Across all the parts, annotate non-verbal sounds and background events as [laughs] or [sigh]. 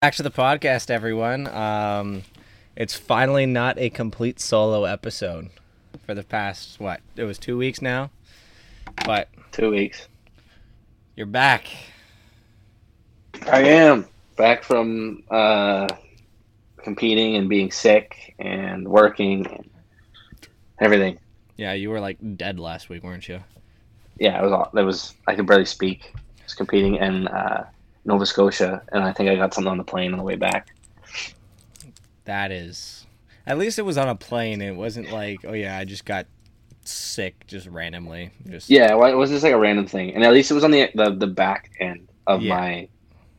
Back to the podcast, everyone. Um, it's finally not a complete solo episode for the past what? It was two weeks now, but Two weeks. you're back. I am back from uh, competing and being sick and working and everything. Yeah, you were like dead last week, weren't you? Yeah, it was. all- That was. I could barely speak. I was competing and uh, Nova Scotia, and I think I got something on the plane on the way back. That is. At least it was on a plane. It wasn't like, oh yeah, I just got sick just randomly. Just Yeah, well, it was just like a random thing, and at least it was on the the, the back end of Yeah. my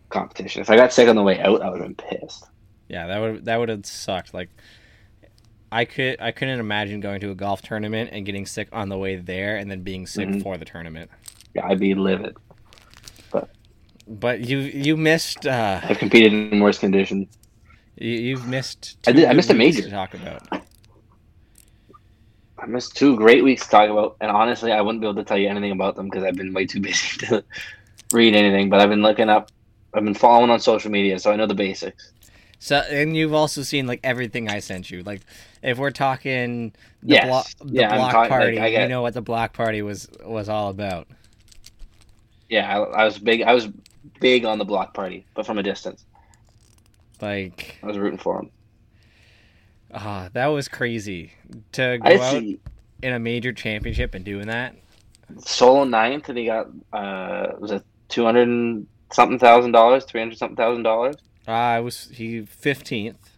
competition. If I got sick on the way out, I would have been pissed. Yeah, that would that would have sucked. Like, I could I couldn't imagine going to a golf tournament and getting sick on the way there and then being sick Mhm. for the tournament. Yeah, I'd be livid. But you you missed uh I've competed in worse conditions. you, you've missed. I did- I missed a major. to talk about. I missed two great weeks to talk about, and honestly, I wouldn't be able to tell you anything about them because I've been way too [laughs] busy to read anything. But I've been looking up, I've been following on social media, so I know the basics. So and you've also seen like everything I sent you. Like if we're talking the, Yes. blo- the Yeah, block talking- like, party, I you know what the block party was was all about. Yeah, I, I was big. I was big on the block party, but from a distance, Like I was rooting for him. ah, that was crazy to go I out see in a major championship and doing that. solo ninth, and he got uh, was it two hundred and something thousand dollars, three hundred something thousand dollars. Uh, I was he fifteenth.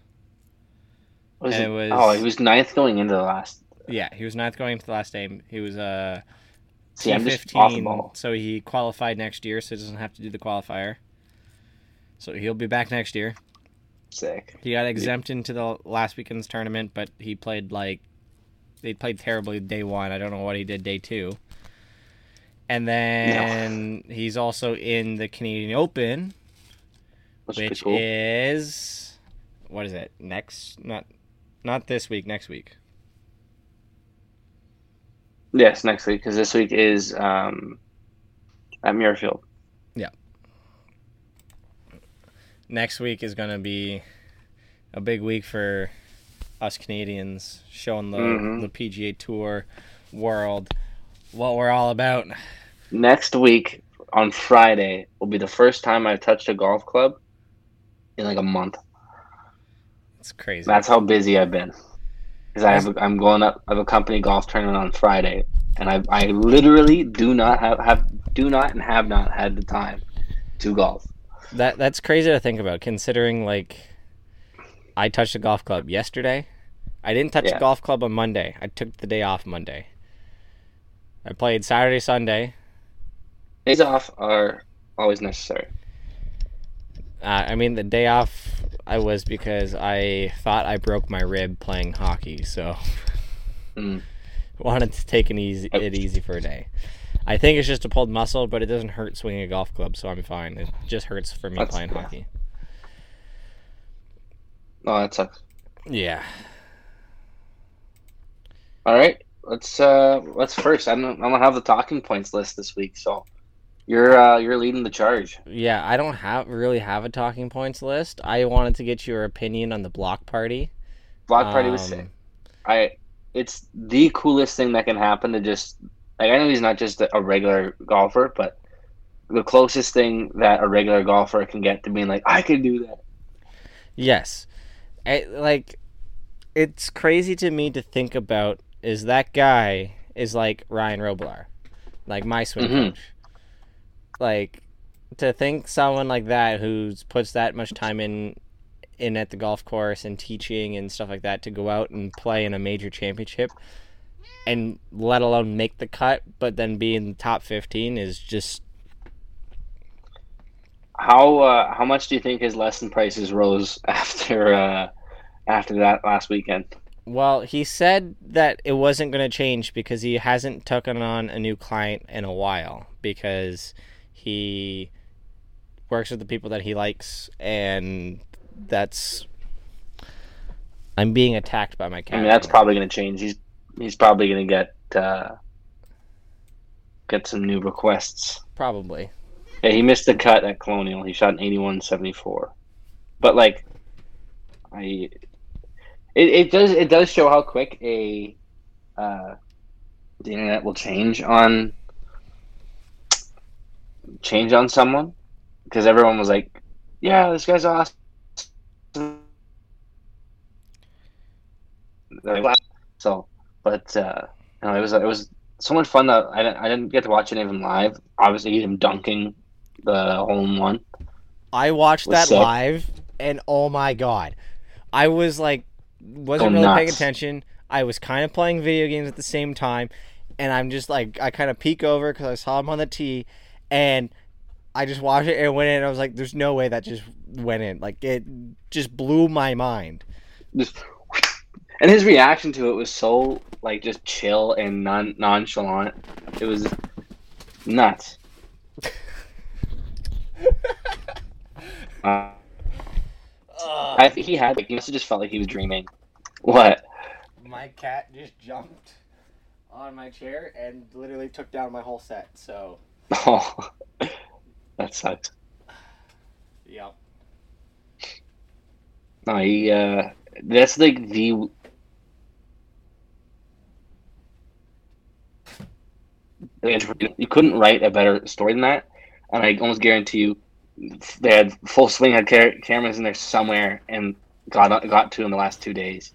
Was was- Oh, he was ninth going into the last. Yeah, he was ninth going into the last game. He was uh See, I'm just T15, off the ball. so he qualified next year, so he doesn't have to do the qualifier. So he'll be back next year. Sick. He got exempt into the last weekend's tournament, but he played like they played terribly day one. I don't know what he did day two. And then he's also in the Canadian Open, Which, which cool. is what is it? Next not not this week, next week. Yes, next week because this week is um, at Muirfield. Yeah. Next week is going to be a big week for us Canadians showing the Mhm. the PGA Tour world what we're all about. Next week on Friday will be the first time I've touched a golf club in like a month. It's crazy. That's how busy I've been. Because I have, a, I'm going up. I have a company golf tournament on Friday, and I, I literally do not have, have do not and have not had the time to golf. That that's crazy to think about, considering like I touched a golf club yesterday. I didn't touch Yeah. a golf club on Monday. I took the day off Monday. I played Saturday, Sunday. Days off are always necessary. Uh, I mean, the day off I was because I thought I broke my rib playing hockey, so Mm. [laughs] wanted to take an easy it easy for a day. I think it's just a pulled muscle, but it doesn't hurt swinging a golf club, so I'm fine. It just hurts for me That's- playing yeah. hockey. Oh, that sucks. Yeah. All right, let's uh let's first. I don't I don't have the talking points list this week, so you're uh you're leading the charge. Yeah, I don't have really have a talking points list. I wanted to get your opinion on the block party. Block party was Um, sick. I it's the coolest thing that can happen to just like I know he's not just a regular golfer, but the closest thing that a regular golfer can get to being like I could do that. Yes. I, like it's crazy to me to think about is that guy is like Ryan Roblar. Like my swing Mhm. coach. Like to think someone like that who's puts that much time in in at the golf course and teaching and stuff like that to go out and play in a major championship and let alone make the cut but then be in the top 15 is just How uh how much do you think his lesson prices rose [laughs] after uh after that last weekend? Well, he said that it wasn't going to change because he hasn't taken on a new client in a while because he works with the people that he likes and that's I'm being attacked by my cat. I mean that's probably gonna change. He's he's probably gonna get uh get some new requests. probably. Yeah, he missed the cut at Colonial. He shot an eighty one seventy four. But like, I it, it does it does show how quick a uh, the internet will change on change on someone because everyone was like, "Yeah, this guy's awesome." So, but uh, no, it was it was so much fun that I didn't, I didn't get to watch any of them live. Obviously, him dunking the home one. I watched that sick. live, and oh my god, I was like, wasn't Go really paying attention. I was kind of playing video games at the same time, and I'm just like, I kind of peek over because I saw him on the tee, and I just watched it and it went in. And I was like, there's no way that just went in. Like it just blew my mind. Just, and his reaction to it was so like just chill and non nonchalant. It was nuts. Uh, [laughs] I think he had like he must have just felt like he was dreaming. What? my cat just jumped on my chair and literally took down my whole set. So, [laughs] Oh, that sucks. yep. No, he. Uh, that's like the. You couldn't write a better story than that, and I almost guarantee you, they had full swing had cameras in there somewhere and got got to in the last two days.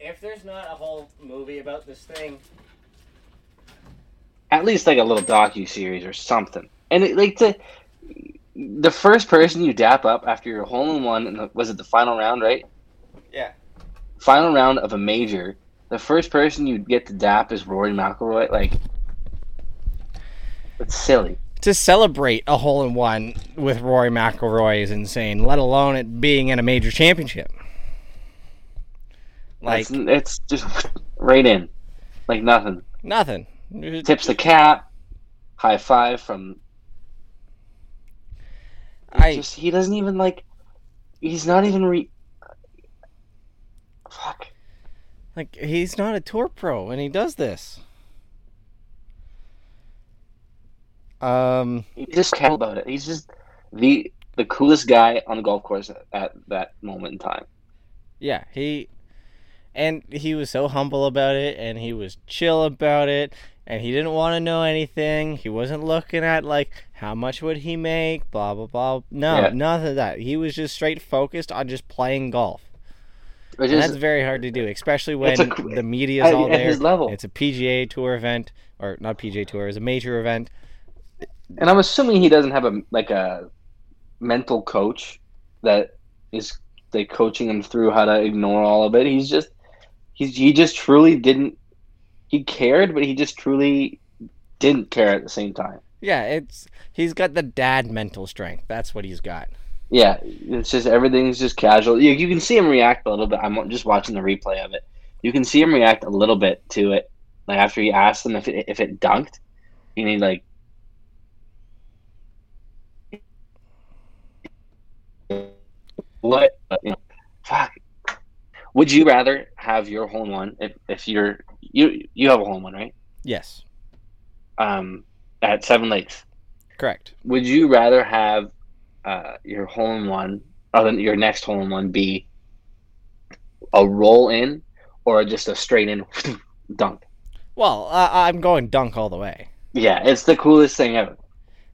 If there's not a whole movie about this thing, At least like a little docu series or something. And it, like the the first person you dap up after your hole in one, in the, was it the final round, right? Yeah. Final round of a major. The first person you get to dap is Rory McIlroy. Like, it's silly. to celebrate a hole in one with Rory McIlroy is insane. Let alone it being in a major championship. Like it's, it's just [laughs] right in, like nothing. nothing. Tips the cap, high five from. I just he doesn't even like. He's not even re. Fuck. like he's not a tour pro and he does this. Um He just care about it. He's just the the coolest guy on the golf course at, at that moment in time. yeah, he and he was so humble about it and he was chill about it and he didn't want to know anything. He wasn't looking at like how much would he make, blah blah blah. No, Yeah. none of that. He was just straight focused on just playing golf. Is that's very hard to do, especially when a the media's at, all there. his level. It's a PGA Tour event, or not PGA Tour, it's a major event. and I'm assuming he doesn't have a like a mental coach that is like coaching him through how to ignore all of it. He's just he's he just truly didn't he cared, but he just truly didn't care at the same time. Yeah, it's he's got the dad mental strength. That's what he's got. Yeah, it's just everything's just casual. You, you can see him react a little bit. I'm just watching the replay of it. You can see him react a little bit to it, like after he asked him if it if it dunked, and he like. What you know, fuck. Would you rather have your hole in one if, if you're you you have a hole in one right? Yes, Um, at Seven Lakes. correct. would you rather have uh, your hole in one, or your next hole in one, be a roll in or just a straight in [laughs] dunk? Well, uh, I'm going dunk all the way. Yeah, it's the coolest thing ever.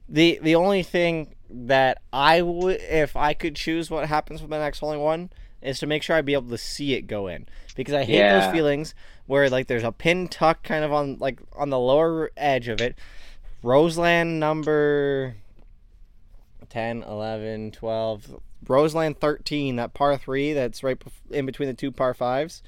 The the only thing that I would, if I could choose what happens with my next hole in one, is to make sure I'd be able to see it go in because I hate Yeah. those feelings where like there's a pin tuck kind of on like on the lower edge of it. Roseland number 10, 11, 12, Roseland 13, that par 3 that's right in between the two par 5s.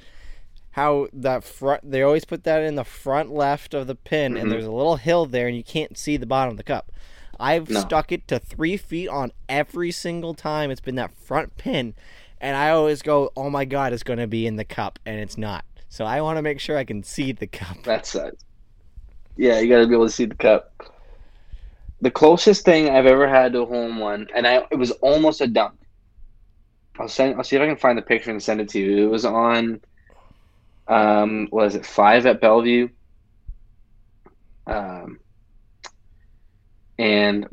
How that front they always put that in the front left of the pin Mhm. and there's a little hill there and you can't see the bottom of the cup. I've No. stuck it to 3 feet on every single time it's been that front pin and I always go, "Oh my god, it's going to be in the cup," and it's not. So I want to make sure I can see the cup. [laughs] That sucks. Yeah, you got to be able to see the cup. The closest thing I've ever had to a home one, and I it was almost a dunk. I'll send. I'll see if I can find the picture and send it to you. It was on. Um, was it five at Bellevue? Um, and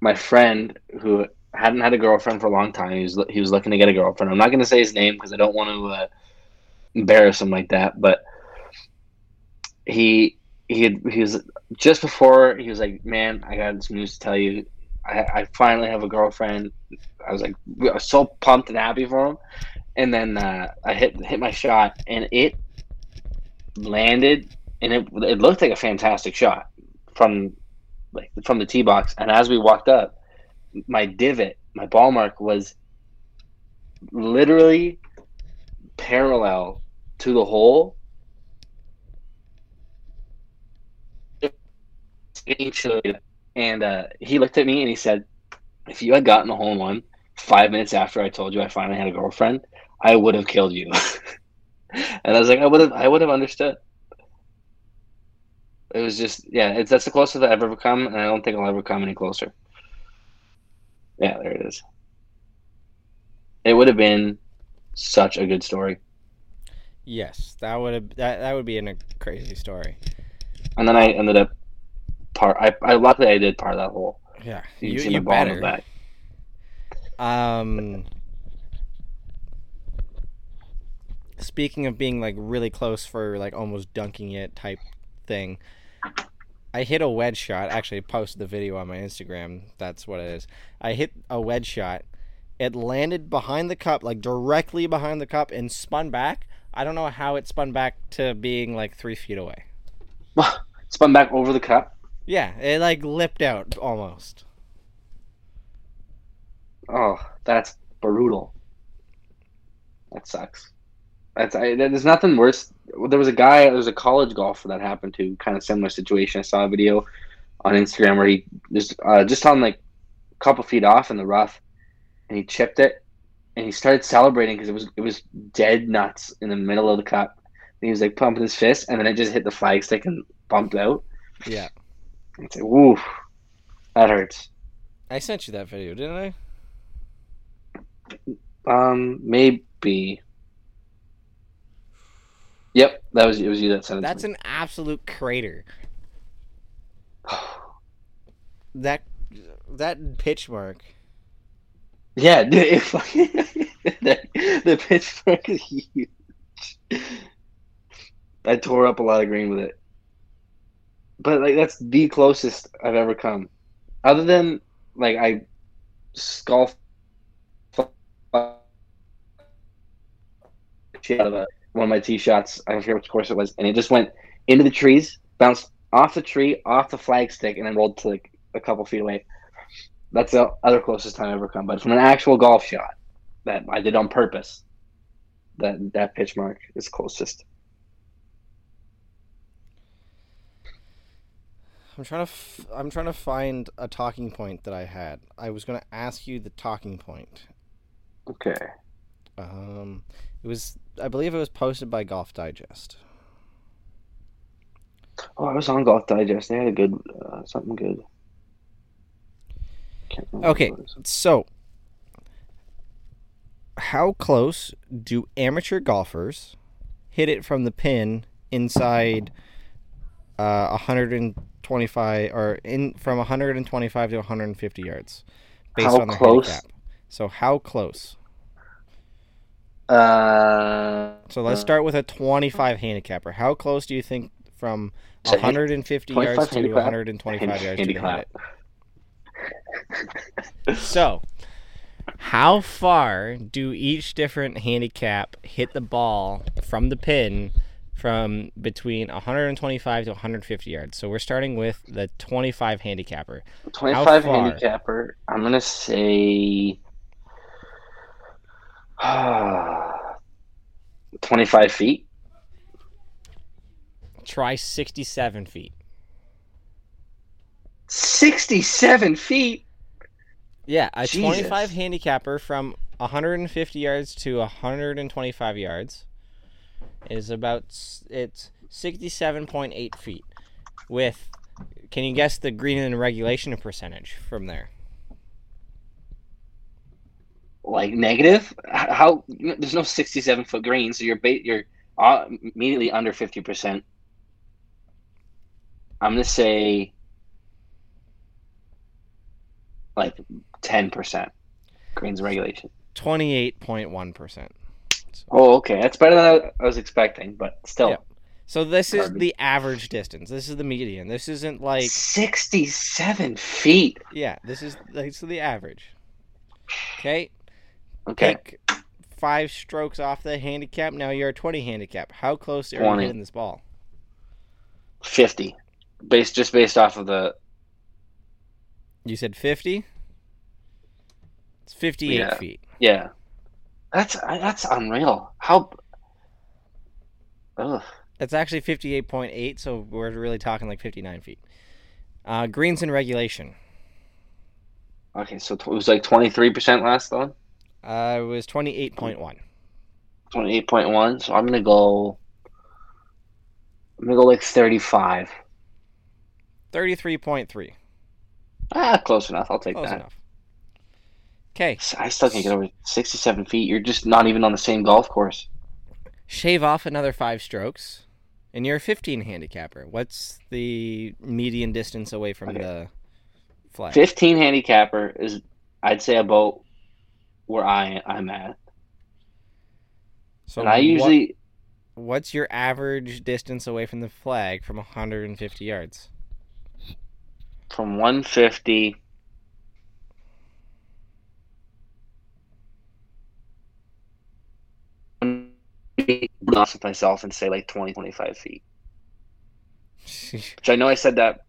my friend who hadn't had a girlfriend for a long time. He was he was looking to get a girlfriend. I'm not going to say his name because I don't want to uh, embarrass him like that. But he he had, he was just before he was like, "Man, I got some news to tell you. I, I finally have a girlfriend." I was like, I was so pumped and happy for him. And then uh, I hit hit my shot, and it landed, and it it looked like a fantastic shot from like from the tee box. And as we walked up, my divot, my ball mark was literally parallel to the hole. And uh, he looked at me and he said, "If you had gotten the hole in one five minutes after I told you I finally had a girlfriend, I would have killed you." [laughs] and I was like, "I would have, I would have understood." It was just, yeah, it's that's the closest I've ever come, and I don't think I'll ever come any closer. Yeah, there it is. It would have been such a good story. Yes, that would have that, that would be in a crazy story. And then I ended up part. I, I luckily I did part of that hole. Yeah, You, you, you the ball in better. back. Um, speaking of being like really close for like almost dunking it type thing, I hit a wedge shot. Actually, I posted the video on my Instagram. That's what it is. I hit a wedge shot. It landed behind the cup, like directly behind the cup, and spun back. I don't know how it spun back to being like three feet away. [laughs] Spun back over the cup. Yeah, it like lipped out almost. Oh, that's brutal. That sucks. That's I, there's nothing worse. There was a guy. There was a college golfer that happened to kind of similar situation. I saw a video on Instagram where he just uh, just on like a couple feet off in the rough, and he chipped it, and he started celebrating because it was it was dead nuts in the middle of the cup. And he was like pumping his fist, and then it just hit the flag stick and bumped out. Yeah, It's like, woof, that hurts. I sent you that video, didn't I? Um, maybe. Yep, that was it. Was you that sent it? That's an absolute crater. [sighs] That that pitch mark. Yeah, [laughs] it [laughs] the, the pitch mark is huge. I tore up a lot of green with it, but like that's the closest I've ever come. Other than like I shit out of a, one of my tee shots. I don't forget which course it was, and it just went into the trees, bounced off the tree, off the flagstick, and then rolled to like a couple feet away. That's the other closest time I've ever come. But from an actual golf shot that I did on purpose, that that pitch mark is closest. I'm trying to f- I'm trying to find a talking point that I had. I was going to ask you the talking point. Okay. Um, it was I believe it was posted by Golf Digest. Oh, I was on Golf Digest. They had a good uh, something good. Okay. what it was. So, how close do amateur golfers hit it from the pin inside uh, 125 or in from 125 to 150 yards based How on their close? handicap? So how close? Uh, So let's start with a 25 handicapper. How close do you think from So 150 yards to handicap? 125 hand- yards hit handicap. it? So, how far do each different handicap hit the ball from the pin from between 125 to 150 yards? So we're starting with the 25 handicapper. 25 far? handicapper. I'm gonna say [sighs] 25 feet. Try 67 feet. 67 feet. Yeah, a Jesus. 25 handicapper from 150 yards to 125 yards is about it's 67.8 feet. With can you guess the green and regulation percentage from there? Like negative? How? There's no 67 foot green, so you're ba- you're immediately under 50 percent. I'm gonna say like 10 percent. Greens regulation. Twenty-eight point one percent. Oh, okay. That's better than I, was expecting, but still. Yeah. So this is the average distance. This is the median. This isn't like 67 feet. yeah. This is this is the average. Okay. Okay. Take five strokes off the handicap. Now you're a twenty handicap. How close are you hitting this ball? 50. Based just based off of the You said fifty. It's fifty-eight Yeah. feet. yeah. That's that's unreal. How Ugh. It's actually fifty-eight point eight. So we're really talking like fifty-nine feet. Uh, greens in regulation. Okay, so it was like 23% last one. Uh, it was twenty-eight point one. 28.1. So I'm going to go I'm going to go like 35. Thirty-three point three. Ah, close enough. I'll take Close that. enough. Okay. I still can't get over 67 feet. You're just not even on the same golf course. shave off another five strokes, and you're a 15 handicapper. What's the median distance away from Okay. the flag? 15 handicapper is, I'd say, about where I I'm at. So and I what- usually what's your average distance away from the flag from 150 yards? From 150. Be honest with myself and say like 20, 25 feet. [laughs] Which I know I said that.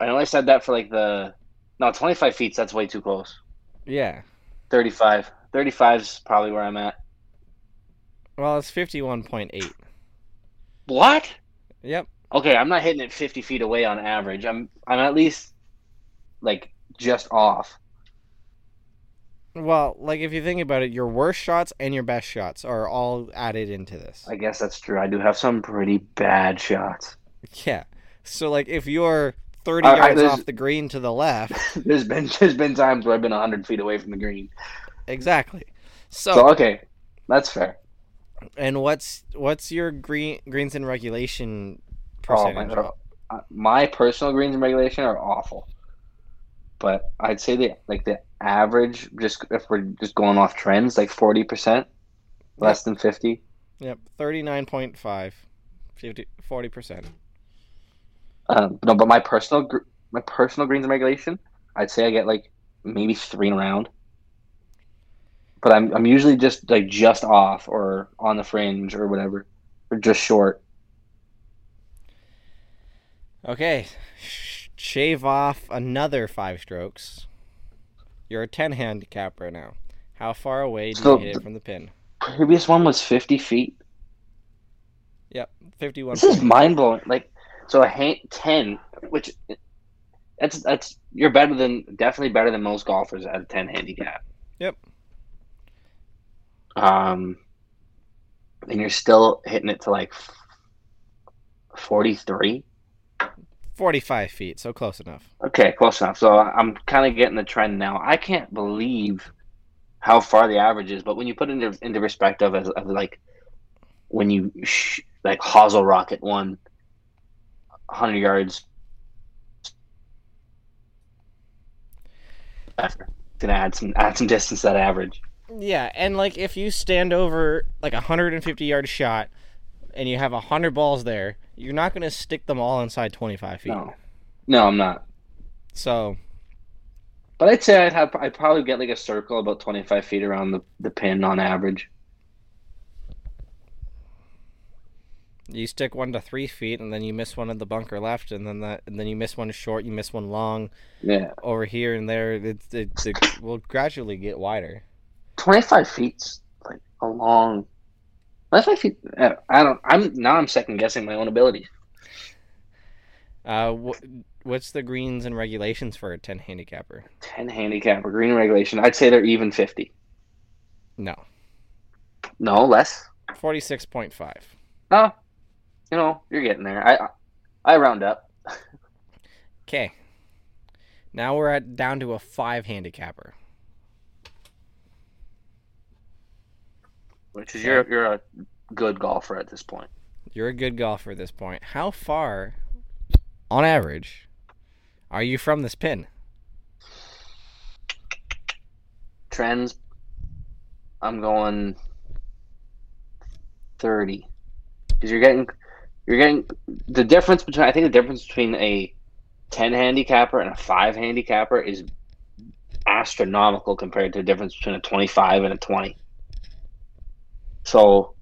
I know I said that for like the no 25 feet. That's way too close. yeah. 35. 35 is probably where I'm at. Well, it's 51.8. What? Yep. Okay, I'm not hitting it 50 feet away on average. I'm I'm at least like just off. Well, like if you think about it, your worst shots and your best shots are all added into this. I guess that's true. I do have some pretty bad shots. Yeah. So like if you're 30 I- I- yards there's- off the green to the left, [laughs] there's been there's been times where I've been 100 feet away from the green. exactly. So, So okay, that's fair. and what's what's your green greens in regulation Oh my Uh, my personal greens and regulation are awful. But I'd say the like the average, just if we're just going off trends, like 40 percent, less than 50. Yep, 39.5 40%. Um, no, but my personal gr- my personal greens and regulation, I'd say I get like maybe three and around. But I'm I'm usually just like just off or on the fringe or whatever, or just short. Okay. Sh- Shave off another 5 strokes. You're a 10 handicapper now. How far away do So you hit it from the pin? Previous one was 50 feet. Yep, 51. This is mind blowing. Like, so a hand, ten, which that's that's you're better than definitely better than most golfers at a ten handicap. Yep. Um, and you're still hitting it to like forty three. 45 feet, so close enough. Okay, close enough. So I'm kind of getting the trend now. I can't believe how far the average is, but when you put it into into perspective, as, as like when you sh- like hosel rocket one hundred yards after, gonna add some add some distance to that average. Yeah, and like if you stand over like a 150 yard shot and you have 100 balls there, you're not going to stick them all inside 25 feet. No, no, I'm not. So, But I'd say I'd have I'd probably get like a circle about twenty five feet around the, the pin on average. you stick one to 3 feet and then you miss one in the bunker left and then that and then you miss one short, you miss one long Yeah, over here and there. It it, it will gradually get wider. twenty five feet's like a long. Five feet. uh, I don't. I'm now. I'm second guessing my own ability. Uh wh- what's the greens and regulations for a 10 handicapper? Ten handicapper green regulation. I'd say they're even fifty. No. No less. 46.5. Oh, you know you're getting there. I I round up. [laughs] Okay. Now we're at down to a 5 handicapper. Which is you're you're a good golfer at this point. You're a good golfer at this point. How far, on average, are you from this pin? trends, I'm going thirty because you're getting you're getting the difference between. I think the difference between a ten handicapper and a five handicapper is astronomical compared to the difference between a twenty five and a twenty. So,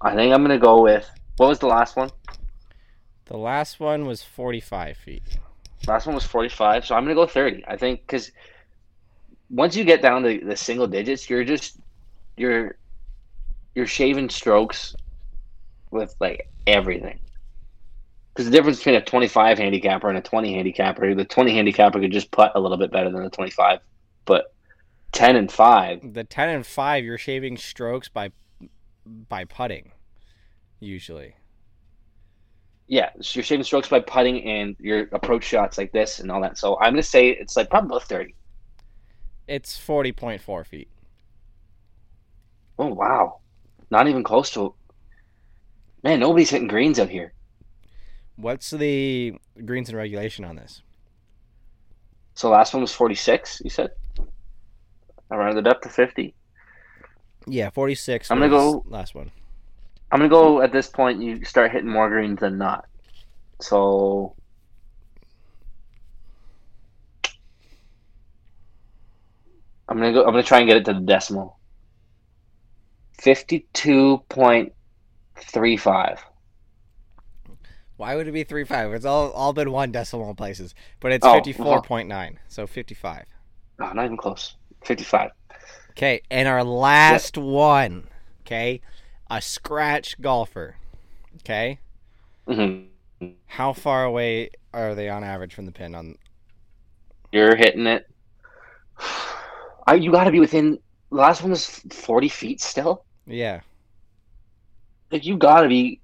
I think I'm gonna go with what was the last one? The last one was 45 feet. Last one was 45, so I'm gonna go 30. I think because once you get down to the single digits, you're just you're you're shaving strokes with like everything. Because the difference between a 25 handicapper and a 20 handicapper, the 20 handicapper could just putt a little bit better than the 25, but 10 and 5. The 10 and 5, you're shaving strokes by by putting, usually. Yeah, so you're shaving strokes by putting and your approach shots like this and all that. So I'm gonna say it's like probably 30. It's 40.4 feet. Oh wow, not even close to. Man, nobody's hitting greens out here. What's the greens and regulation on this? So last one was 46. You said. I rounded it up to 50. Yeah, 46. I'm gonna go- last one. I'm gonna go at this point. You start hitting more greens than not. So I'm gonna go. I'm gonna try and get it to the decimal. Fifty-two point three five. Why would it be 3.5? It's all all been one decimal places, but it's Oh, 54.9, so 55. Oh, not even close. Fifty-five. Okay, and our last one, okay, a scratch golfer. Okay, hmm how far away are they on average from the pin? On You're hitting it. [sighs] I, you got to be within. The last one was forty feet still. yeah, Like you got to be.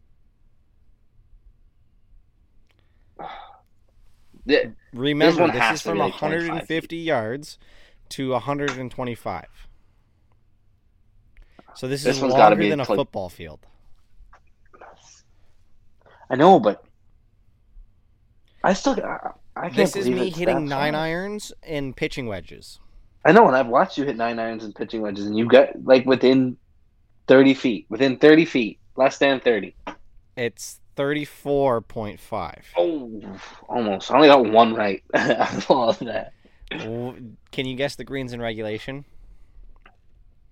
[sighs] Remember one this, is from be like 25 150 yards to 125. So this, This is one's longer be than a like- football field. I know, but I still. I, I can't This is me hitting nine irons and pitching wedges. I know, and I've watched you hit nine irons and pitching wedges, and you got like within thirty feet, within thirty feet, less than thirty. It's 34.5. Oh, almost. I only got one right out of all of that. Can you guess the greens in regulation?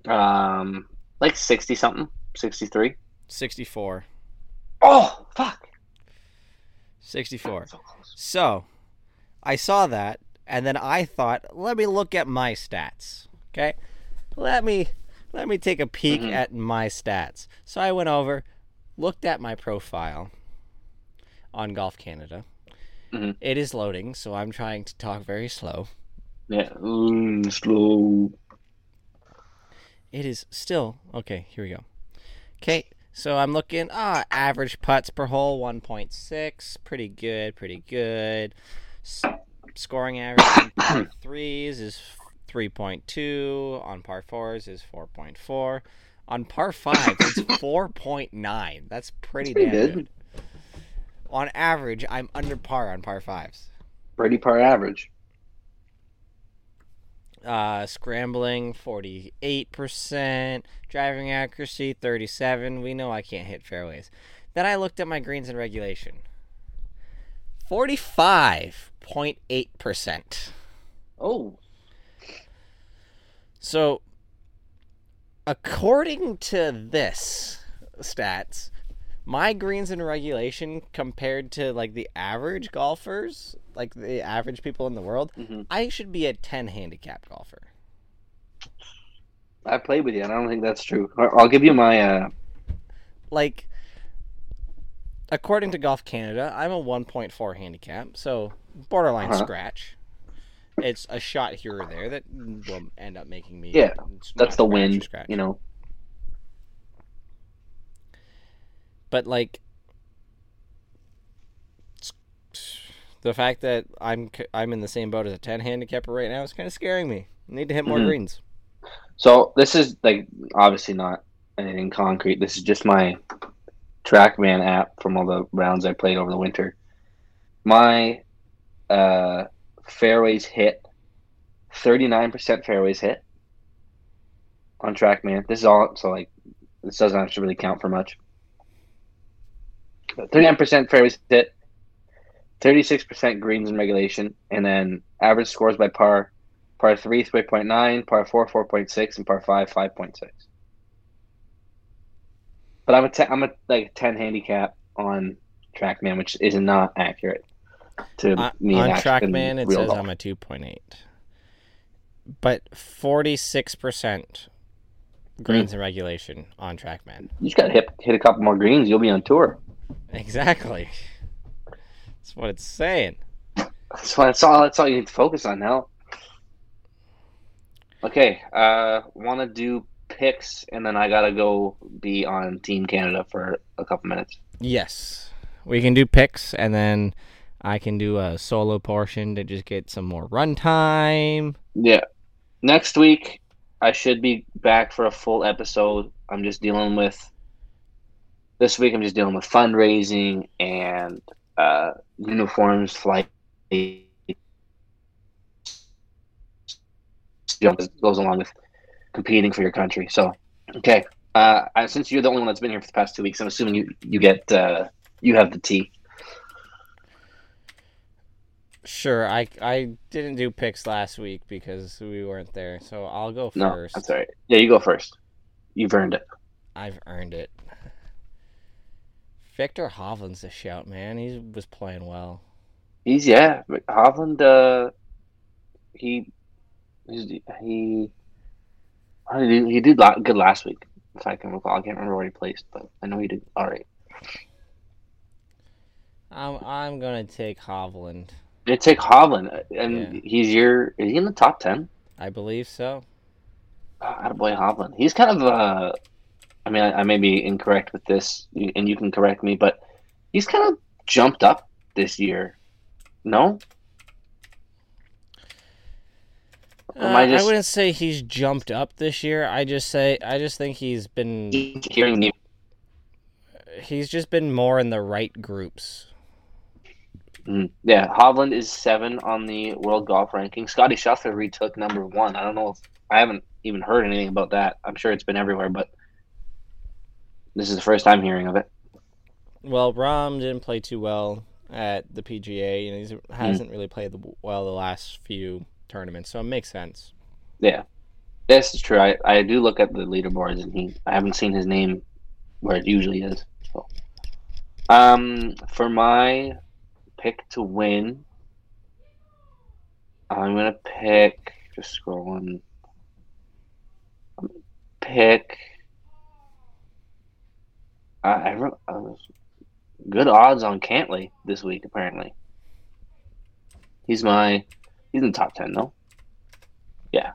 Um, like sixty something, sixty three. 64. Oh, fuck. 64. So. So, I saw that, and then I thought, let me look at my stats. Okay, let me let me take a peek Mhm. at my stats. So I went over, looked at my profile on Golf Canada. Mhm. It is loading, so I'm trying to talk very slow. Yeah, mm, slow. It is still okay. Here we go. Okay, so I'm looking. Ah, average putts per hole 1.6. Pretty good. Pretty good. S- scoring average on threes is 3.2. On par fours is 4.4. On par fives, it's [laughs] 4.9. That's pretty, pretty damn good. good. On average, I'm under par on par fives. Brady par average. Uh, scrambling 48%, driving accuracy 37. We know I can't hit fairways. Then I looked at my greens and regulation. 45.8%. Oh, So according to this stats, my greens and regulation compared to like the average golfers, like the average people in the world, hmm I should be a 10 handicap golfer. I played with you, and I don't think that's true. I'll give you my. uh like according to golf canada i'm a 1.4 handicap so borderline Uh-huh. scratch it's a shot here or there that will end up making me Yeah, That's the wind, scratch. you know. But like the fact that i'm i'm in the same boat as a 10 handicapper right now is kind of scaring me I need to hit more Mhm. greens So this is like obviously not anything concrete. This is just my TrackMan app from all the rounds I played over the winter. My uh, fairways hit, thirty nine percent fairways hit, on TrackMan. This is all so like this doesn't actually really count for much. Thirty-nine percent fairways hit, thirty-six percent greens in regulation, and then average scores by par: par three three point nine, par four four point six, and par five five point six. But I'm a te- I'm a like ten handicap on TrackMan, which is not accurate to On, me. on in act- in TrackMan, it says golf. I'm a 2.8. But 46% greens hmm. in regulation on TrackMan. You just gotta hit hit a couple more greens, you'll be on tour. Exactly. That's what it's saying. That's why that's all that's all you need to focus on now. Okay, uh wanna do picks and then I gotta go be on Team Canada for a couple minutes. Yes. We can do picks and then I can do a solo portion to just get some more runtime. Yeah. Next week I should be back for a full episode. I'm just dealing with this week I'm just dealing with fundraising and uh uniforms, flight goes along with competing for your country. So, okay. Uh, I- since you're the only one that's been here for the past two weeks, I'm assuming you you get uh, you have the tea. Sure, I I didn't do picks last week because we weren't there. So I'll go first. No, that's all right. Yeah, you go first. You've earned it. I've earned it. Viktor Hovland's a shout, man. He was playing well. He's yeah, Hovland. Uh, he he's, he he, he did good last week. If I can recall, I can't remember where he placed, but I know he did all right. I'm I'm gonna take Hovland. They take Hovland, uh, and Yeah. he's your is he in the top ten? I believe so. Oh, boy, Hovland. He's kind of uh, I mean, I, I may be incorrect with this, and you can correct me, but he's kind of jumped up this year. No, Uh, I I wouldn't say he's jumped up this year. I just say I just think he's been hearing me. he's just been more in the right groups. Mm, Yeah, Hovland is seven on the world golf ranking. Scotty Scheffler retook number one. I don't know if I haven't even heard anything about that. I'm sure it's been everywhere, but this is the first time hearing of it. Well, Rahm didn't play too well at the PGA, and he hasn't really played well the last few tournaments, so it makes sense. Yeah, this is true. I, I do look at the leaderboards, and he I haven't seen his name where it usually is. So, um, for my pick to win, I'm gonna pick. Just scrolling. Pick. I, I, I was good odds on Cantlay this week. Apparently, he's my he's in the top ten though. Yeah,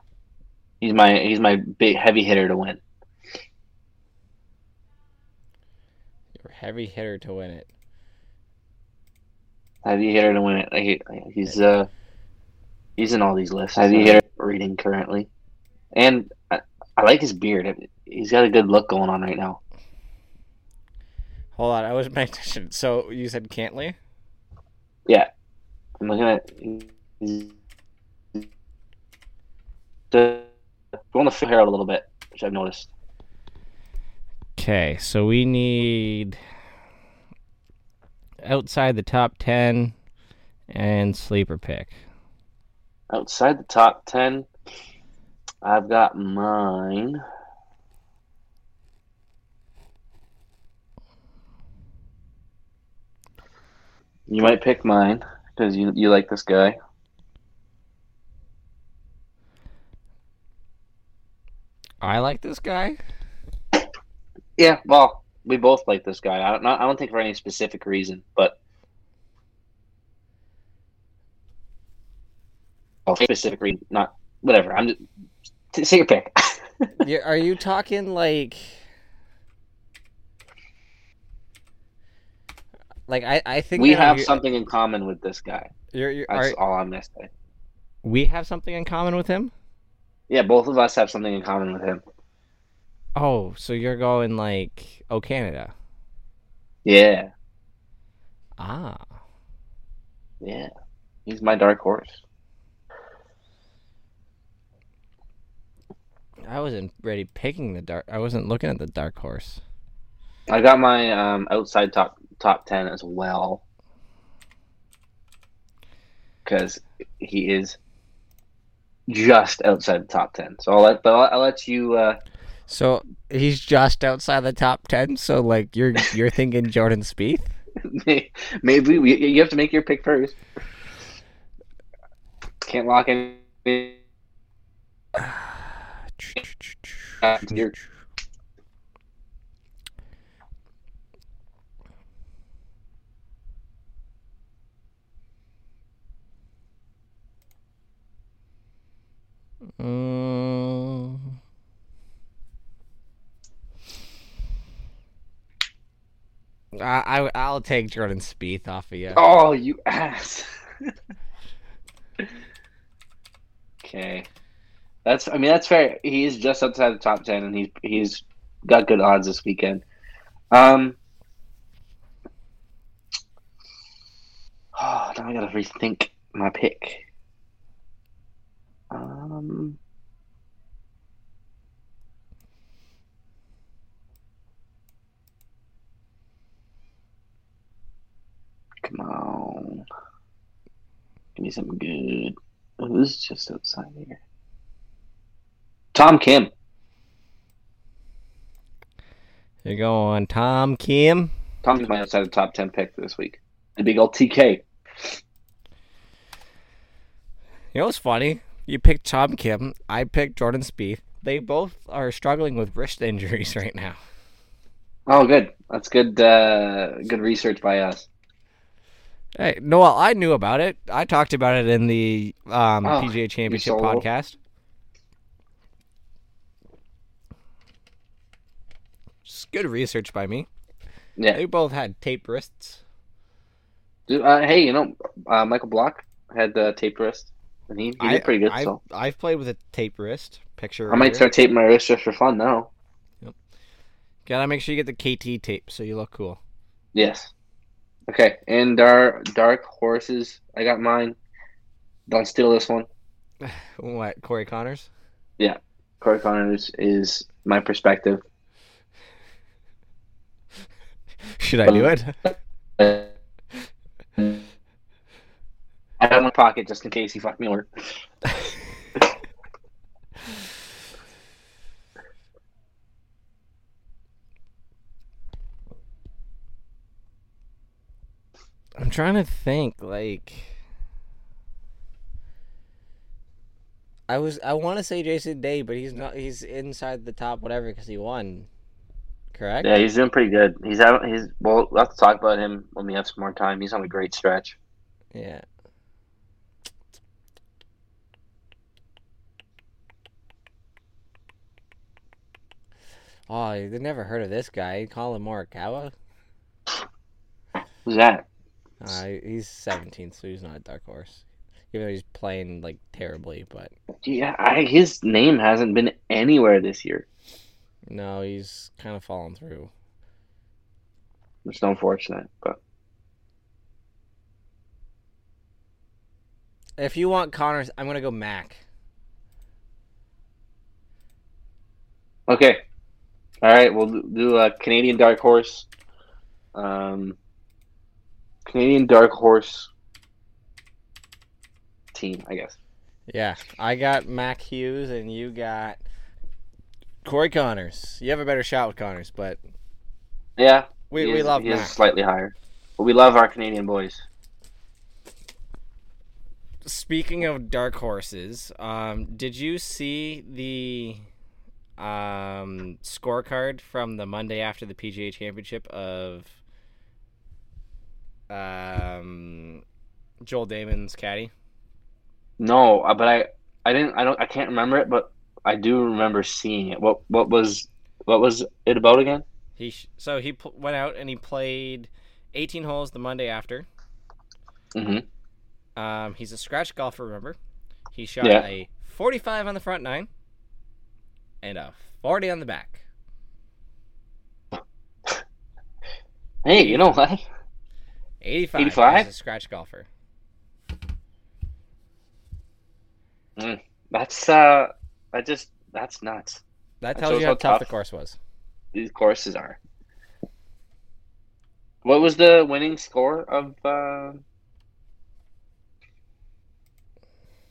he's my he's my big heavy hitter to win. You're a heavy hitter to win it. Heavy hitter to win it. Like, he- he's uh he's in all these lists. Heavy hitter reading currently, and I, I like his beard. He's got a good look going on right now. Hold on, I wasn't paying attention. So you said Cantlay? Yeah. I'm looking at he's the going to hair out a little bit, which I've noticed. Okay, so we need outside the top ten and sleeper pick. Outside the top ten, I've got mine. You might pick mine because you you like this guy. I like this guy. Yeah, well, we both like this guy. I don't I don't think for any specific reason, but oh, specific reason, not whatever. I'm just t- say your pick. [laughs] Yeah, are you talking like like I I think we I know have something in common with this guy. You're, you're, That's are, all I'm gonna say. we have something in common with him. Yeah, both of us have something in common with him. Oh, so you're going like oh Canada. Yeah, Ah, yeah. He's my dark horse. I wasn't ready picking the dark. I wasn't looking at the dark horse. I got my um, outside top top ten as well because he is just outside the top ten. So I'll let but I'll, I'll let you. Uh, So he's just outside the top ten. So like you're you're thinking Jordan Spieth. [laughs] maybe we, you have to make your pick first. Can't lock in. [sighs] Your, Mm. I, I I'll take Jordan Spieth off of you. oh, you ass. okay, that's. I mean, that's fair. He is just outside the top ten, and he's he's got good odds this weekend. Um. Oh, [sighs] now I gotta rethink my pick. Um. Come on. Give me something good. Oh, who's just outside here? Tom Kim. You're going Tom Kim. Tom's my outside the top 10 pick this week. The big old TK. You know what's funny? You picked Tom Kim. I picked Jordan Spieth. They both are struggling with wrist injuries [laughs] right now. Oh, good. That's good. Uh, good research by us. Hey, Noel, I knew about it. I talked about it in the um, Oh, PGA Championship podcast. Just good research by me. Yeah. They both had taped wrists. Dude, uh, hey, you know, uh, Michael Block had the taped wrist, and he, he I, did pretty good. I've, so I've played with a tape wrist. Picture. I might here. start taping my wrist just for fun now. Yep. Gotta make sure you get the KT tape so you look cool. Yes. Okay, and our dark horses. I got mine. Don't steal this one. [sighs] What, Corey Conners? Yeah, Corey Conners is my perspective. [laughs] Should I do um, it? [laughs] Uh, I have my pocket just in case he fucked me over. I'm trying to think. Like, I was. I want to say Jason Day, but he's not. He's inside the top whatever because he won. Correct. Yeah, he's doing pretty good. He's having he's well. let's talk about him when we have some more time. He's on a great stretch. Yeah. Oh, they never heard of this guy. Collin Morikawa. Who's that? Uh, he's 17, so he's not a dark horse. Even though he's playing like terribly, but Yeah, I, his name hasn't been anywhere this year. no, he's kind of fallen through. It's unfortunate, but If you want Conners, I'm gonna go Mac. okay. All right, we'll do- a Canadian dark horse. Um, Canadian dark horse team, I guess. Yeah, I got Mac Hughes, and you got Corey Conners. You have a better shot with Conners, but Yeah, we, we is- love he is slightly higher, but we love our Canadian boys. Speaking of dark horses, um, did you see the um, scorecard from the Monday after the PGA Championship of um, Joel Dahmen's caddy? No, uh, but I, I didn't, I don't, I can't remember it, but I do remember seeing it. What, what was, what was it about again? He so he pl- went out and he played 18 holes the Monday after. Mm-hmm. Um, he's a scratch golfer, remember? He shot Yeah. a 45 on the front nine and a 40 on the back. Hey, you know what? 85, 85? as a scratch golfer. That's uh, I just that's nuts. That tells you how how tough the course was. These courses are. What was the winning score of uh,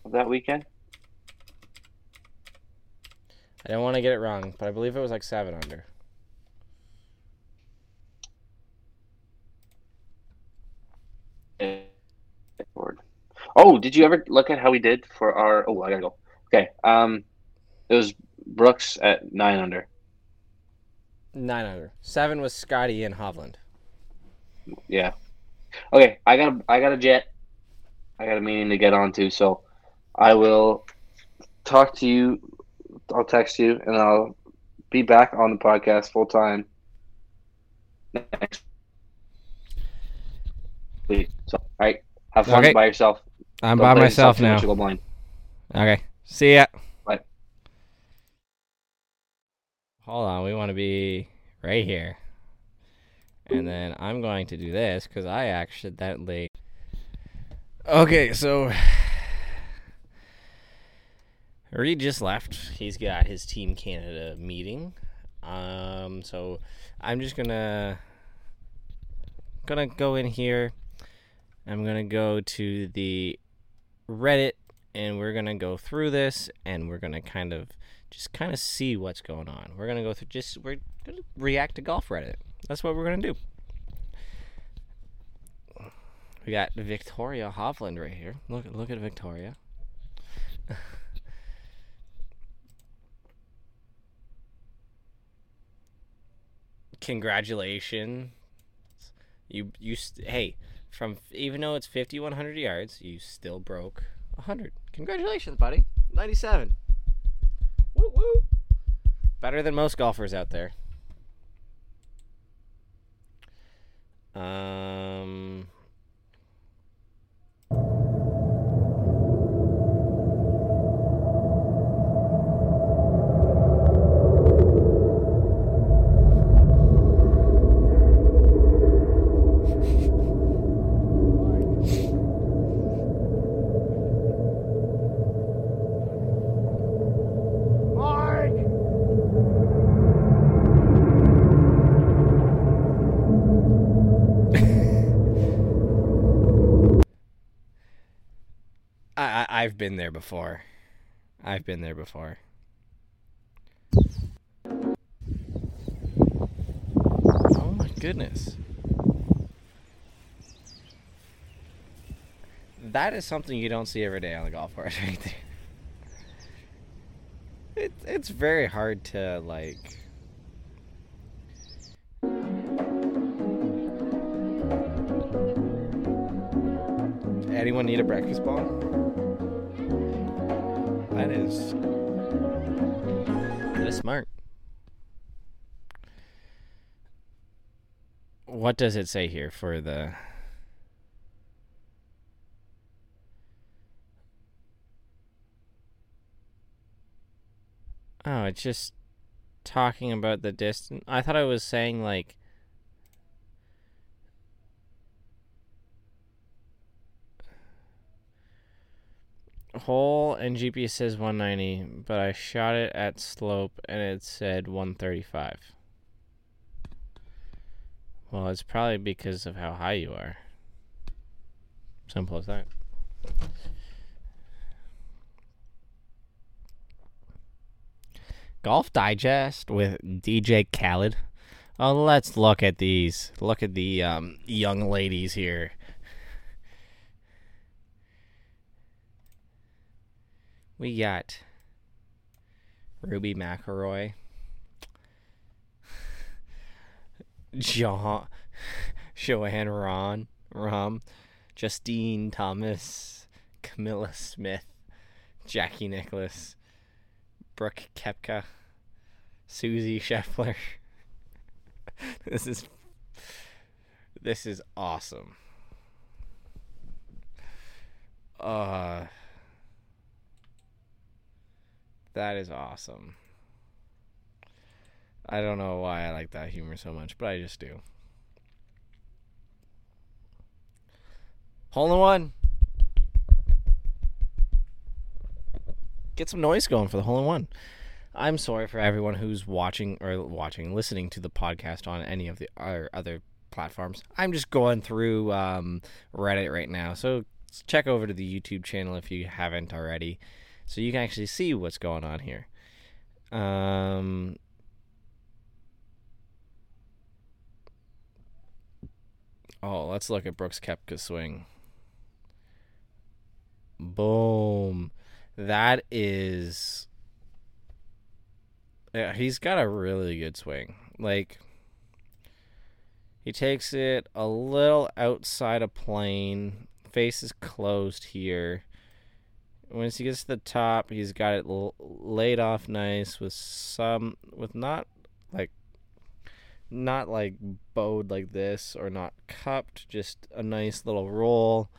of that weekend? I don't want to get it wrong, but I believe it was like seven under. Oh, did you ever look at how we did for our? Oh, I gotta go. Okay. Um, it was Brooks at nine under. Nine under. Seven was Scotty and Hovland. Yeah. Okay, I got a, I got a jet. I got a meeting to get on to, so I will talk to you. I'll text you, and I'll be back on the podcast full time next week. So, all right, have fun Okay. by yourself. I'm Don't by myself now. go blind. Okay. See ya. Bye. Hold on. We want to be right here. And then I'm going to do this because I accidentally. Okay, so. Reed just left. He's got his Team Canada meeting. Um, so I'm just gonna gonna go in here. I'm gonna go to the Reddit and we're gonna go through this and we're gonna kind of just kind of see what's going on. We're gonna go through just we're gonna react to golf Reddit. That's what we're gonna do. We got Victoria Hovland right here. Look look at Victoria. [laughs] Congratulations. You you st- hey, from even though it's 5100 yards, you still broke 100. Congratulations, buddy. 97. Woo woo. Better than most golfers out there. Um I've been there before. I've been there before. Oh my goodness. That is something you don't see every day on the golf course [laughs] right there. It, it's very hard to like Anyone need a breakfast ball? That is that is smart. What does it say here for the Oh, it's just talking about the distance. I thought I was saying like hole and GPS says 190, but I shot it at slope and it said 135. Well, it's probably because of how high you are. Simple as that. Golf Digest with DJ Khaled. Oh, let's look at these. Look at the um, young ladies here. We got Ruby McElroy, [laughs] John, [laughs] Joanne Ron, Rom, Justine Thomas, Camilla Smith, Jackie Nicholas, Brooke Koepka, Susie Scheffler. [laughs] this is this is awesome. Uh that is awesome. I don't know why I like that humor so much, but I just do. Hole in one. Get some noise going for the hole in one. I'm sorry for everyone who's watching or watching, listening to the podcast on any of the other, other platforms. I'm just going through um, Reddit right now, so check over to the YouTube channel if you haven't already, so you can actually see what's going on here. Um, oh, let's look at Brooks Koepka's swing. Boom. That is. Yeah, he's got a really good swing. Like, he takes it a little outside of plane. Face is closed here. Once he gets to the top, he's got it l- laid off nice with some, with not like, not like bowed like this or not cupped, just a nice little roll.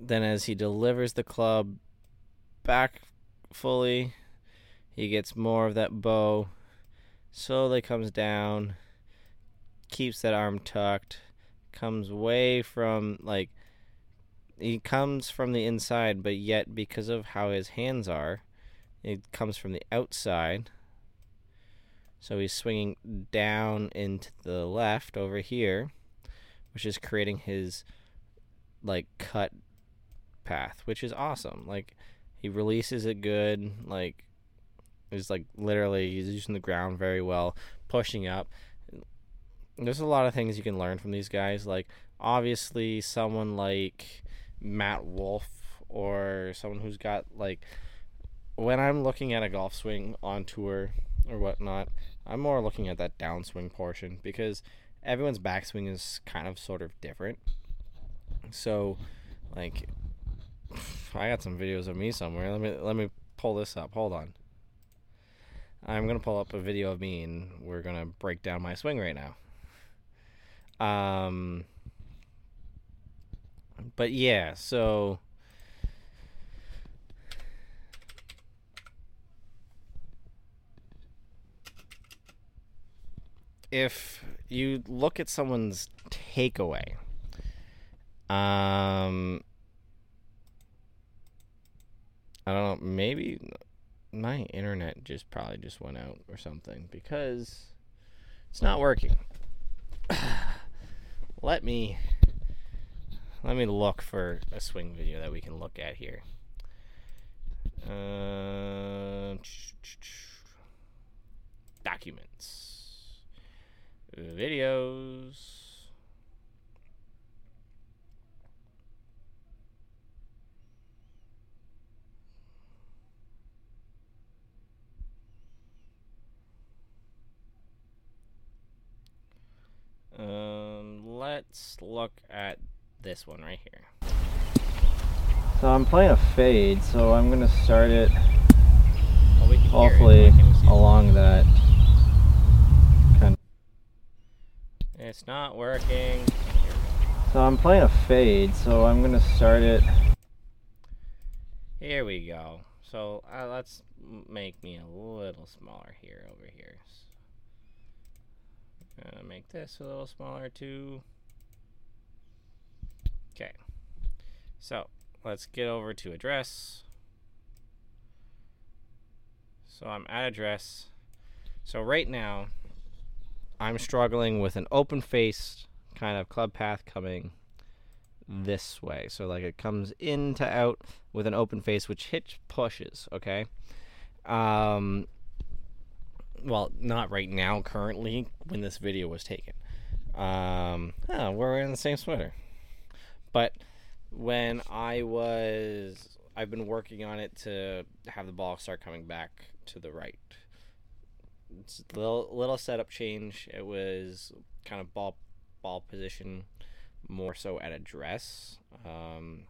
Then, as he delivers the club back fully, he gets more of that bow. Slowly comes down, keeps that arm tucked, comes way from like he comes from the inside, but yet because of how his hands are, it comes from the outside. So he's swinging down into the left over here, which is creating his like cut path, which is awesome. Like he releases it good, like is like literally he's using the ground very well, pushing up. There's a lot of things you can learn from these guys. Like obviously someone like Matt Wolff or someone who's got like when I'm looking at a golf swing on tour or whatnot, I'm more looking at that downswing portion because everyone's backswing is kind of sort of different. So, like, [sighs] I got some videos of me somewhere. Let me let me pull this up. Hold on. I'm gonna pull up a video of me and we're gonna break down my swing right now. Um, but yeah, so if you look at someone's takeaway, um, I don't know, maybe my internet just probably just went out or something because it's not working. [sighs] let me let me look for a swing video that we can look at here. Uh, documents, videos. Um, let's look at this one right here. So I'm playing a fade, so I'm gonna start it Oh, we can hopefully Why can't we see it? along that kind of It's not working. So I'm playing a fade, so I'm gonna start it Here we go. So uh, let's make me a little smaller here over here. i'm Gonna make this a little smaller too. Okay. So let's get over to address. So I'm at address. So right now, I'm struggling with an open faced kind of club path coming this way. So like it comes in to out with an open face, which hitch pushes. Okay. Um. Well, not right now. Currently, when this video was taken. Um. Oh, we're in the same sweater. But when I was, I've been working on it to have the ball start coming back to the right. It's little little setup change. It was kind of ball ball position more so at address. Um,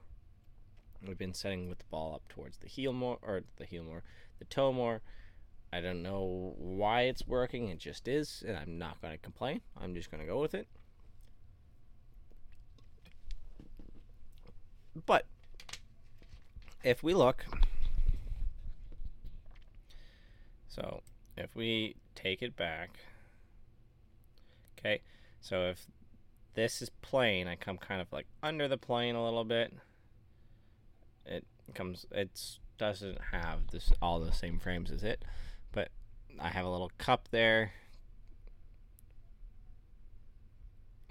we've been setting with the ball up towards the heel more, or the heel more, the toe more. I don't know why it's working. It just is, and I'm not going to complain. I'm just going to go with it. But if we look, so if we take it back, okay, so if this is plane, I come kind of like under the plane a little bit. It comes, it doesn't have this all the same frames as it, but I have a little cup there,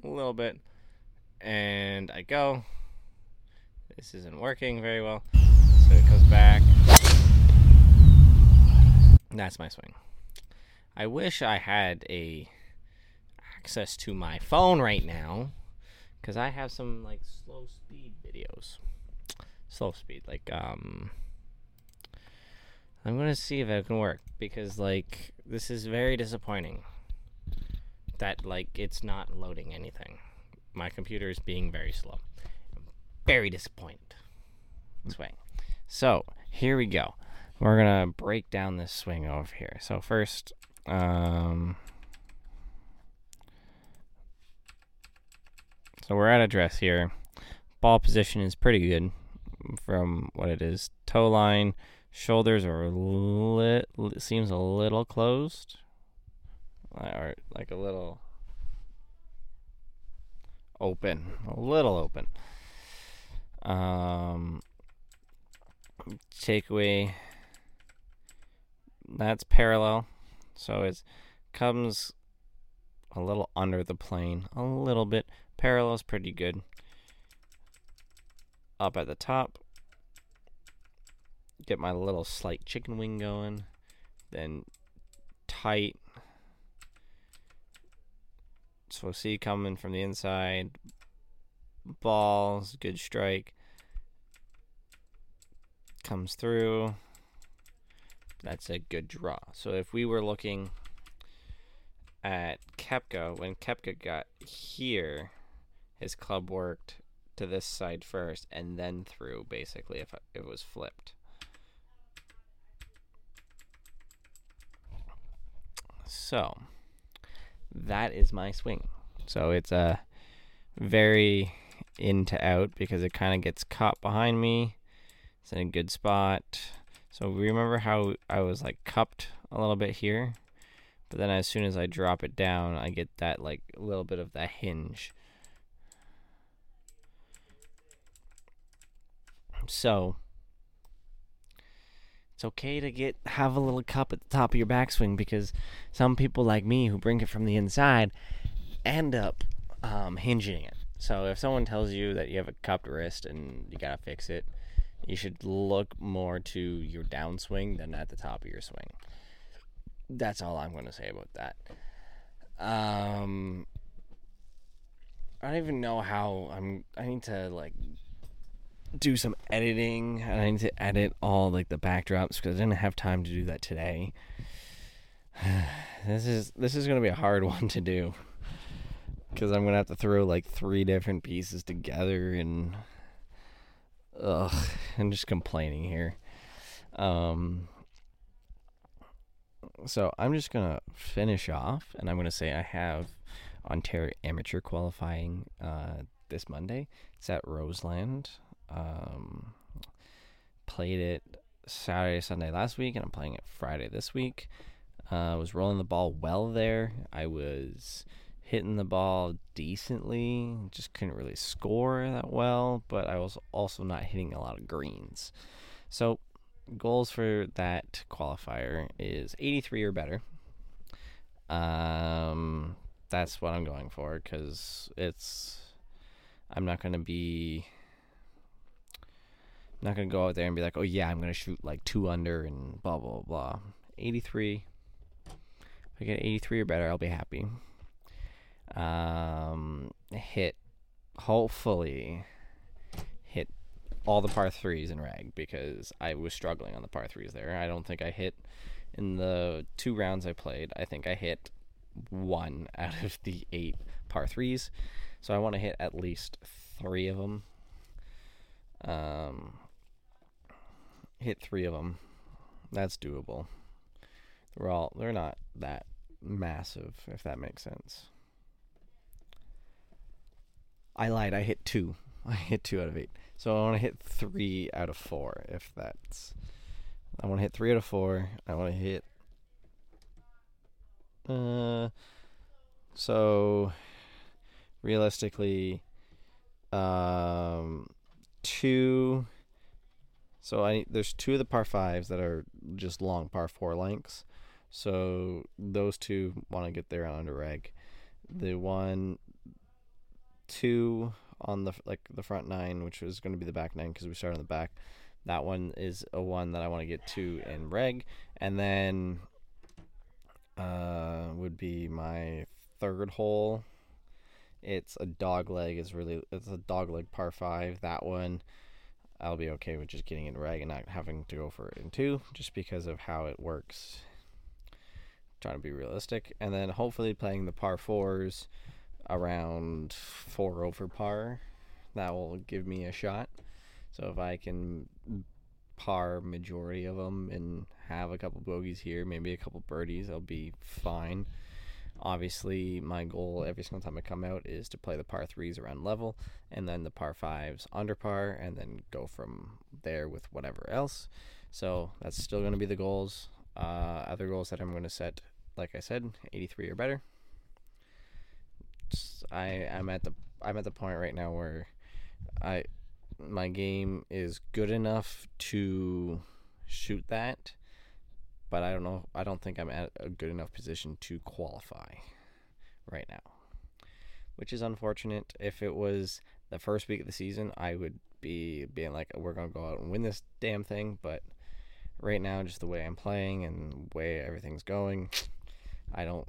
a little bit, and I go. This isn't working very well, so it goes back. That's my swing. I wish I had a access to my phone right now because I have some like slow speed videos. Slow speed, like um. I'm gonna see if it can work because like this is very disappointing. That like it's not loading anything. My computer is being very slow. Very disappointed. Swing. So here we go. We're gonna break down this swing over here. So first, um, so we're at address here. Ball position is pretty good from what it is. Toe line, shoulders are lit. Seems a little closed, or like a little open, a little open. Um, takeaway. That's parallel, so it comes a little under the plane, a little bit. Parallel's pretty good. Up at the top, get my little slight chicken wing going, then tight. So see coming from the inside, balls, good strike, comes through. That's a good draw. So if we were looking at Koepka, when Koepka got here, his club worked to this side first and then through, basically, if it was flipped. So that is my swing. So it's a very in to out because it kind of gets caught behind me. It's in a good spot. So remember how I was like cupped a little bit here? But then as soon as I drop it down, I get that like a little bit of that hinge. So it's okay to get have a little cup at the top of your backswing because some people like me who bring it from the inside end up um, hinging it. So if someone tells you that you have a cupped wrist and you gotta fix it, you should look more to your downswing than at the top of your swing. That's all I'm going to say about that. Um, I don't even know how I'm. I need to like do some editing, and I need to edit all like the backdrops because I didn't have time to do that today. [sighs] this is this is gonna be a hard [laughs] one to do because I'm gonna have to throw like three different pieces together and ugh, I'm just complaining here. Um, so I'm just gonna finish off, and I'm gonna say I have Ontario Amateur qualifying uh, this Monday. It's at Roseland. Um, played it Saturday, Sunday last week, and I'm playing it Friday this week. Uh, I was rolling the ball well there. I was hitting the ball decently, just couldn't really score that well, but I was also not hitting a lot of greens. So, goals for that qualifier is 83 or better. Um, that's what I'm going for because it's. I'm not going to be. I'm not going to go out there and be like, oh, yeah, I'm going to shoot like two under and blah, blah, blah. 83. If I get 83 or better, I'll be happy um, hit hopefully hit all the par threes in rag because I was struggling on the par threes there. I don't think I hit in the two rounds I played. I think I hit one [laughs] out of the eight par threes, so I want to hit at least three of them. Um, hit three of them. That's doable. They're all they're not that massive, if that makes sense. I lied. I hit two. [laughs] I hit two out of eight. So I want to hit three out of four. If that's, I want to hit three out of four. I want to hit. Uh, so realistically, um, two, So I there's two of the par fives that are just long par four lengths. So those two want to get there under reg. The one, two on the like the front nine, which was going to be the back nine because we started on the back. That one is a one that I want to get to in reg, and then uh, would be my third hole. It's a dog leg. It's really it's a dog leg par five. That one. I'll be okay with just getting in reg and not having to go for it in two, just because of how it works. trying to be realistic, and then hopefully playing the par fours around four over par. That will give me a shot. So if I can par majority of them and have a couple bogeys here, maybe a couple birdies, I'll be fine. Obviously, my goal every single time I come out is to play the par threes around level, and then the par fives under par, and then go from there with whatever else. So that's still going to be the goals. Uh, other goals that I'm going to set, like I said, 83 or better. Just, I I'm at the I'm at the point right now where I my game is good enough to shoot that but I don't know. I don't think I'm at a good enough position to qualify right now, which is unfortunate. If it was the first week of the season, I would be being like, "We're gonna go out and win this damn thing." But right now, just the way I'm playing and the way everything's going, I don't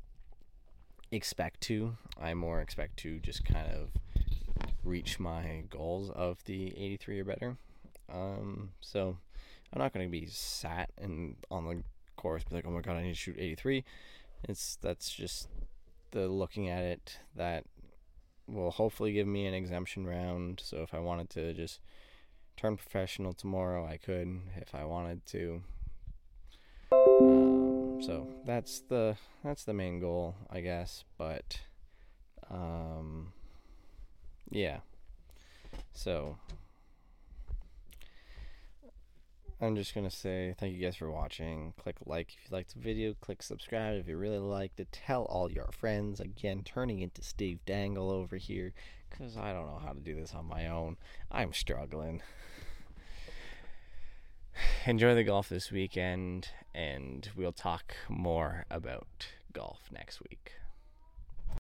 expect to. I more expect to just kind of reach my goals of the 83 or better. Um, so I'm not going to be sat and on the course be like, oh my god, I need to shoot 83. It's that's just the looking at it that will hopefully give me an exemption round. So if I wanted to just turn professional tomorrow, I could. If I wanted to. Um, so that's the that's the main goal, I guess. But um, yeah. So I'm just gonna say thank you guys for watching. Click like if you liked the video. Click subscribe if you really liked it. Tell all your friends. Again, turning into Steve Dangle over here because I don't know how to do this on my own. I'm struggling. [sighs] Enjoy the golf this weekend, and we'll talk more about golf next week.